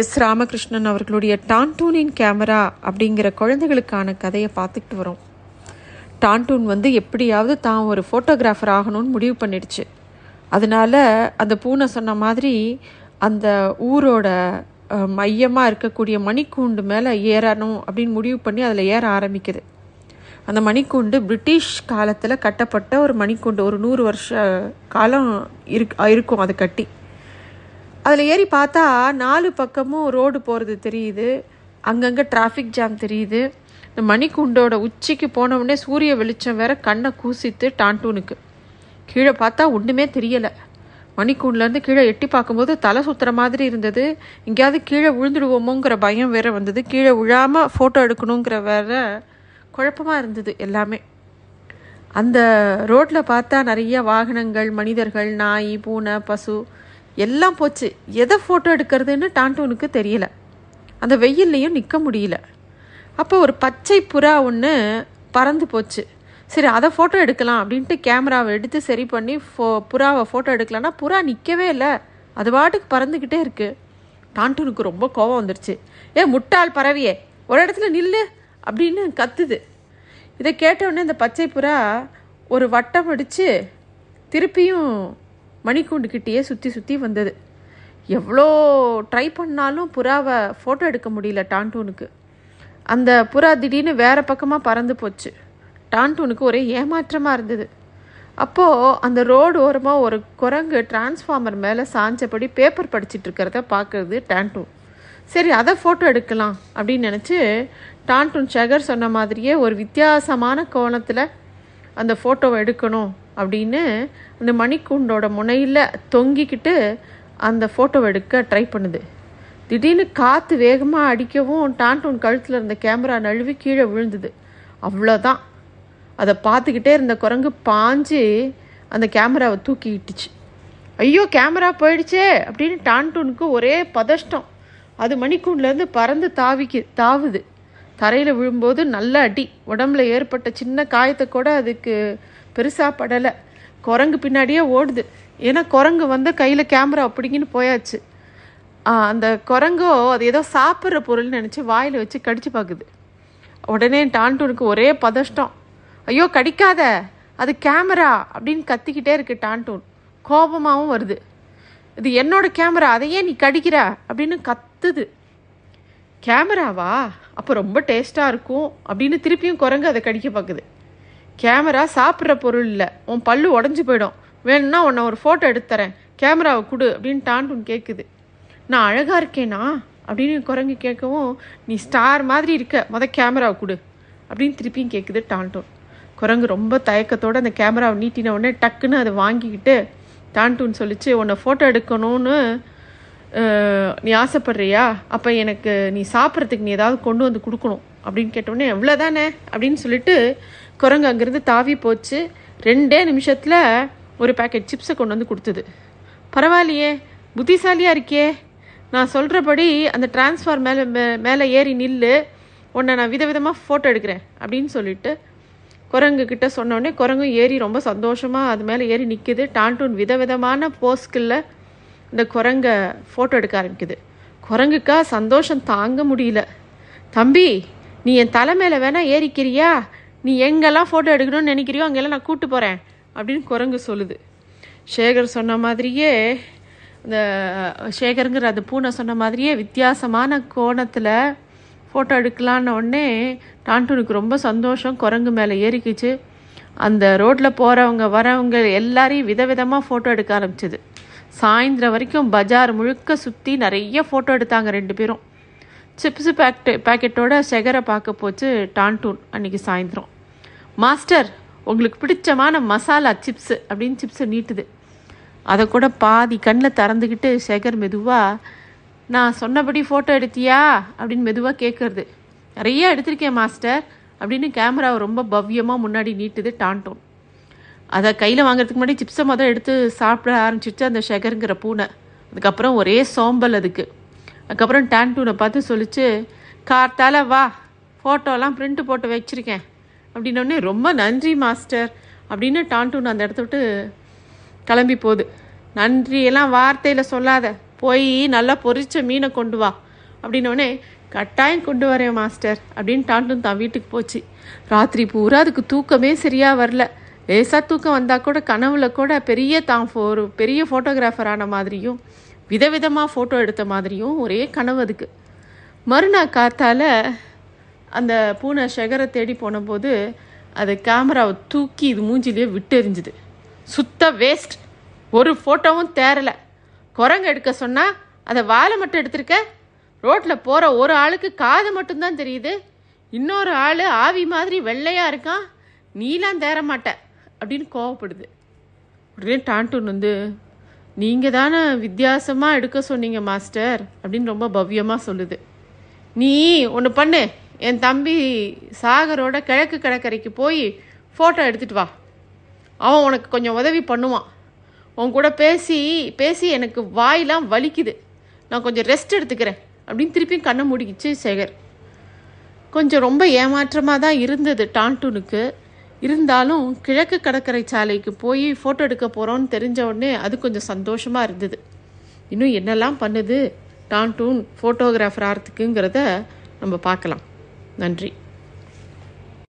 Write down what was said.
S Ramakrishnan அவர்களுடைய டான்டூனின் camera அப்படிங்கிற குழந்தைகளுக்கான கதையை பார்த்துக்கிட்டு வரோம். டான்டூன் வந்து எப்படியாவது தான் ஒரு ஃபோட்டோகிராஃபர் ஆகணும்னு முடிவு பண்ணிடுச்சு. அதனால அந்த பூனை சொன்ன மாதிரி அந்த ஊரோட மையமாக இருக்கக்கூடிய மணிக்கூண்டு மேலே ஏறணும் அப்படின்னு முடிவு பண்ணி அதில் ஏற ஆரம்பிக்குது. அந்த மணிக்கூண்டு பிரிட்டிஷ் காலத்தில் கட்டப்பட்ட ஒரு மணிக்கூண்டு. ஒரு நூறு வருஷ காலம் இருக் இருக்கும் அது கட்டி. அதில் ஏறி பார்த்தா நாலு பக்கமும் ரோடு போகிறது தெரியுது. அங்கங்கே டிராஃபிக் ஜாம் தெரியுது. இந்த மணிக்குண்டோட உச்சிக்கு போனவுடனே சூரிய வெளிச்சம் வேற கண்ணை கூசித்து டான்டூனுக்கு. கீழே பார்த்தா ஒன்றுமே தெரியலை. மணிக்கூண்லேருந்து கீழே எட்டி பார்க்கும்போது தலை சுத்துற மாதிரி இருந்தது. எங்கேயாவது கீழே விழுந்துடுவோமோங்கிற பயம் வேற வந்தது. கீழே விழாமல் ஃபோட்டோ எடுக்கணுங்கிற வேற குழப்பமாக இருந்தது எல்லாமே. அந்த ரோட்டில் பார்த்தா நிறைய வாகனங்கள் மனிதர்கள் நாய் பூனை பசு எல்லாம் போச்சு. எதை ஃபோட்டோ எடுக்கிறதுன்னு டான்டூனுக்கு தெரியல. அந்த வெயில்லையும் நிற்க முடியல. அப்போ ஒரு பச்சை புறா ஒன்று பறந்து போச்சு. சரி அதை ஃபோட்டோ எடுக்கலாம் அப்படின்ட்டு கேமராவை எடுத்து சரி பண்ணி ஃபோ புறாவை ஃபோட்டோ எடுக்கலான்னா புறா நிற்கவே இல்லை. அது பாட்டுக்கு பறந்துக்கிட்டே இருக்குது டான்டூனுக்கு ரொம்ப கோபம் வந்துருச்சு. ஏ முட்டாள் பறவையே ஒரு இடத்துல நில்லு அப்படின்னு கத்துது. இதை கேட்டவுடனே இந்த பச்சை புறா ஒரு வட்டம் அடித்து திருப்பியும் மணிக்கூண்டு கிட்டேயே சுற்றி சுற்றி வந்தது. எவ்வளோ ட்ரை பண்ணாலும் புறாவை ஃபோட்டோ எடுக்க முடியல டான்டூனுக்கு. அந்த புறா திடீர்னு வேறு பக்கமாக பறந்து போச்சு. டான்டூனுக்கு ஒரே ஏமாற்றமாக இருந்தது. அப்போது அந்த ரோடு ஓரமாக ஒரு குரங்கு டிரான்ஸ்ஃபார்மர் மேலே சாஞ்சபடி பேப்பர் படிச்சுட்டு இருக்கிறத பார்க்குறது டான்டூன் சரி அதை ஃபோட்டோ எடுக்கலாம் அப்படின்னு நினச்சி டான்டூன் ஷகர் சொன்ன மாதிரியே ஒரு வித்தியாசமான கோணத்தில் அந்த ஃபோட்டோவை எடுக்கணும். அப்படின்னு அந்த மணிக்கூண்டோட முனையில் தொங்கிக்கிட்டு அந்த ஃபோட்டோவை எடுக்க ட்ரை பண்ணுது. திடீர்னு காற்று வேகமாக அடிக்கவும் டான்டூன் கழுத்தில் இருந்த கேமரா நழுவி கீழே விழுந்தது. அவ்வளோதான் அதை பார்த்துக்கிட்டே இருந்த குரங்கு பாஞ்சு அந்த கேமராவை தூக்கிக்கிட்டுச்சு ஐயோ கேமரா போயிடுச்சே அப்படின்னு டான்டூனுக்கு ஒரே பதஷ்டம். அது மணிக்கூண்லேருந்து பறந்து தாவிக்கு தாவுது. தரையில் விழும்போது நல்ல அடி. உடம்புல ஏற்பட்ட சின்ன காயத்தை கூட அதுக்கு பெருசாக படலை. குரங்கு பின்னாடியே ஓடுது. ஏன்னா குரங்கு வந்து கையில் கேமரா அப்படிங்கன்னு போயாச்சு. அந்த குரங்கோ அது ஏதோ சாப்பிட்ற பொருள்னு நினச்சி வாயில் வச்சு கடிச்சு பார்க்குது உடனே டான்டூனுக்கு ஒரே பதஷ்டம். ஐயோ கடிக்காத. அது கேமரா அப்படின்னு கத்திக்கிட்டே இருக்கு டான்டூன். கோபமாகவும் வருது. இது என்னோட கேமரா அதையே நீ கடிக்கிற அப்படின்னு கத்துது. கேமராவா? அப்போ ரொம்ப டேஸ்ட்டாக இருக்கும் அப்படின்னு திருப்பியும் குரங்கு அதை கடிக்க பார்க்குது கேமரா சாப்பிட்ற பொருள் இல்லை. உன் பல்லு உடஞ்சி போயிடும். வேணும்னா உன்னை ஒரு ஃபோட்டோ எடுத்து தரேன். கேமராவை கொடு அப்படின்னு டான்டூன் கேட்குது நான் அழகாக இருக்கேனா? அப்படின்னு குரங்கு கேட்கவும் நீ ஸ்டார் மாதிரி இருக்க. மொத கேமராவை கொடு. அப்படின்னு திருப்பியும் கேட்குது டான்டூன் குரங்கு ரொம்ப தயக்கத்தோடு அந்த கேமராவை நீட்டின உடனே டக்குன்னு அதை வாங்கிக்கிட்டு டான்டூன் சொல்லிச்சு உன்னை ஃபோட்டோ எடுக்கணும்னு நீ ஆசைப்படுறியா? அப்போ எனக்கு நீ சாப்பிட்றதுக்கு நீ ஏதாவது கொண்டு வந்து கொடுக்கணும். அப்படின்னு கேட்டோடனே எவ்வளோதானே அப்படின்னு சொல்லிட்டு குரங்கு அங்கேருந்து தாவி போச்சு. ரெண்டே நிமிஷத்தில் ஒரு பேக்கெட் சிப்ஸை கொண்டு வந்து கொடுத்தது. பரவாயில்லையே புத்திசாலியாக இருக்கே நான் சொல்கிறபடி அந்த டிரான்ஸ்ஃபார் மேலே மே மேலே ஏறி நில்லு. உன்னை நான் விதவிதமாக ஃபோட்டோ எடுக்கிறேன். அப்படின்னு சொல்லிட்டு குரங்கு கிட்ட சொன்னோடனே குரங்கும் ஏறி ரொம்ப சந்தோஷமாக அது மேலே ஏறி நிற்கிது டான்டூன் விதவிதமான போஸ்கில் இந்த குரங்கை ஃபோட்டோ எடுக்க ஆரம்பிக்குது. குரங்குக்கா சந்தோஷம் தாங்க முடியல. தம்பி நீ என் தலை மேலே வேணா ஏறிக்கிறியா? நீ எங்கெல்லாம் ஃபோட்டோ எடுக்கணும்னு நினைக்கிறியோ அங்கெல்லாம் நான் கூப்பிட்டு போகிறேன் அப்படின்னு குரங்கு சொல்லுது. சேகர் சொன்ன மாதிரியே இந்த சேகருங்கிற அந்த பூனை சொன்ன மாதிரியே வித்தியாசமான கோணத்தில் ஃபோட்டோ எடுக்கலான்னு உடனே டான்டூனுக்கு ரொம்ப சந்தோஷம் குரங்கு மேலே ஏறிக்கிச்சு. அந்த ரோட்டில் போகிறவங்க வரவங்க எல்லாரையும் விதவிதமாக ஃபோட்டோ எடுக்க ஆரம்பிச்சிது. சாயந்தரம் வரைக்கும் பஜார் முழுக்க சுற்றி நிறைய ஃபோட்டோ எடுத்தாங்க ரெண்டு பேரும். சிப்ஸு பேக்கெட்டு பேக்கெட்டோட செகரை பார்க்க போச்சு டான்டூன் அன்றைக்கி சாயந்தரம். மாஸ்டர் உங்களுக்கு பிடிச்சமான மசாலா சிப்ஸு அப்படின்னு சிப்ஸை நீட்டுது. அதை கூட பாதி கண்ணில் திறந்துக்கிட்டு சேகர் மெதுவாக நான் சொன்னபடி ஃபோட்டோ எடுத்தியா? அப்படின்னு மெதுவாக கேட்குறது நிறைய எடுத்திருக்கேன் மாஸ்டர் அப்படின்னு கேமராவை ரொம்ப பவ்யமாக முன்னாடி நீட்டுது டான்டோன். அதை கையில் வாங்குறதுக்கு முன்னாடி சிப்ஸை மொதல் எடுத்து சாப்பிட ஆரம்பிச்சிச்சு அந்த ஷெகருங்கிற பூனை. அதுக்கப்புறம் ஒரே சோம்பல் அதுக்கு. அதுக்கப்புறம் டான்டூனை பார்த்து சொல்லிச்சு கார்த்தால வா ஃபோட்டோலாம் பிரிண்ட் போட்டு வச்சுருக்கேன். அப்படின்னோடனே ரொம்ப நன்றி மாஸ்டர் அப்படின்னு டான்டூன் அந்த இடத்த விட்டு கிளம்பி போகுது. நன்றியெல்லாம் வார்த்தையில் சொல்லாத. போய் நல்லா பொரிச்ச மீனை கொண்டு வா. அப்படின்னோடனே கட்டாயம் கொண்டு வரேன் மாஸ்டர் அப்படின்னு டான்டூன் தான் வீட்டுக்கு போச்சு. ராத்திரி பூரா அதுக்கு தூக்கமே சரியாக வரல. லேசாக தூக்கம் வந்தால் கூட கனவுல கூட பெரிய தான் ஒரு பெரிய ஃபோட்டோகிராஃபர் ஆன மாதிரியும் விதவிதமாக ஃபோட்டோ எடுத்த மாதிரியும் ஒரே கனவு அதுக்கு. மறுநாள் காத்தால் அந்த பூனை ஷெகரை தேடி போனபோது அது கேமராவை தூக்கி இது மூஞ்சிலேயே விட்டு எறிஞ்சுது சுத்த வேஸ்ட் ஒரு ஃபோட்டோவும் தேரலை குரங்கு எடுக்க சொன்னால் அதை வாழை மட்டும் எடுத்திருக்க? ரோட்டில் போகிற ஒரு ஆளுக்கு காது மட்டும்தான் தெரியுது. இன்னொரு ஆள் ஆவி மாதிரி வெள்ளையாக இருக்கான். நீலாம் தேர மாட்டேன் அப்படின்னு கோவப்படுது. உடனே டான்டூன் வந்து நீங்கள் தானே வித்தியாசமாக எடுக்க சொன்னீங்க மாஸ்டர் அப்படின்னு ரொம்ப பவ்யமாக சொல்லுது. நீ ஒன்று பண்ணு. என் தம்பி சாகரோட கிழக்கு கடற்கரைக்கு போய் ஃபோட்டோ எடுத்துகிட்டு வா. அவன் உனக்கு கொஞ்சம் உதவி பண்ணுவான். உன் கூட பேசி பேசி எனக்கு வாயெல்லாம் வலிக்குது. நான் கொஞ்சம் ரெஸ்ட் எடுத்துக்கிறேன் அப்படின்னு திருப்பியும் கண்ணை முடிக்கிச்சு சேகர். கொஞ்சம் ரொம்ப ஏமாற்றமாக தான் இருந்தது டான்டூனுக்கு. இருந்தாலும் கிழக்கு கடற்கரை சாலைக்கு போய் ஃபோட்டோ எடுக்க போகிறோன்னு தெரிஞ்ச உடனே அது கொஞ்சம் சந்தோஷமாக இருந்தது. இன்னும் என்னெல்லாம் பண்ணுது டான்டூன் ஃபோட்டோகிராஃபர் ஆகிறதுக்குங்கிறத நம்ம பார்க்கலாம். நன்றி.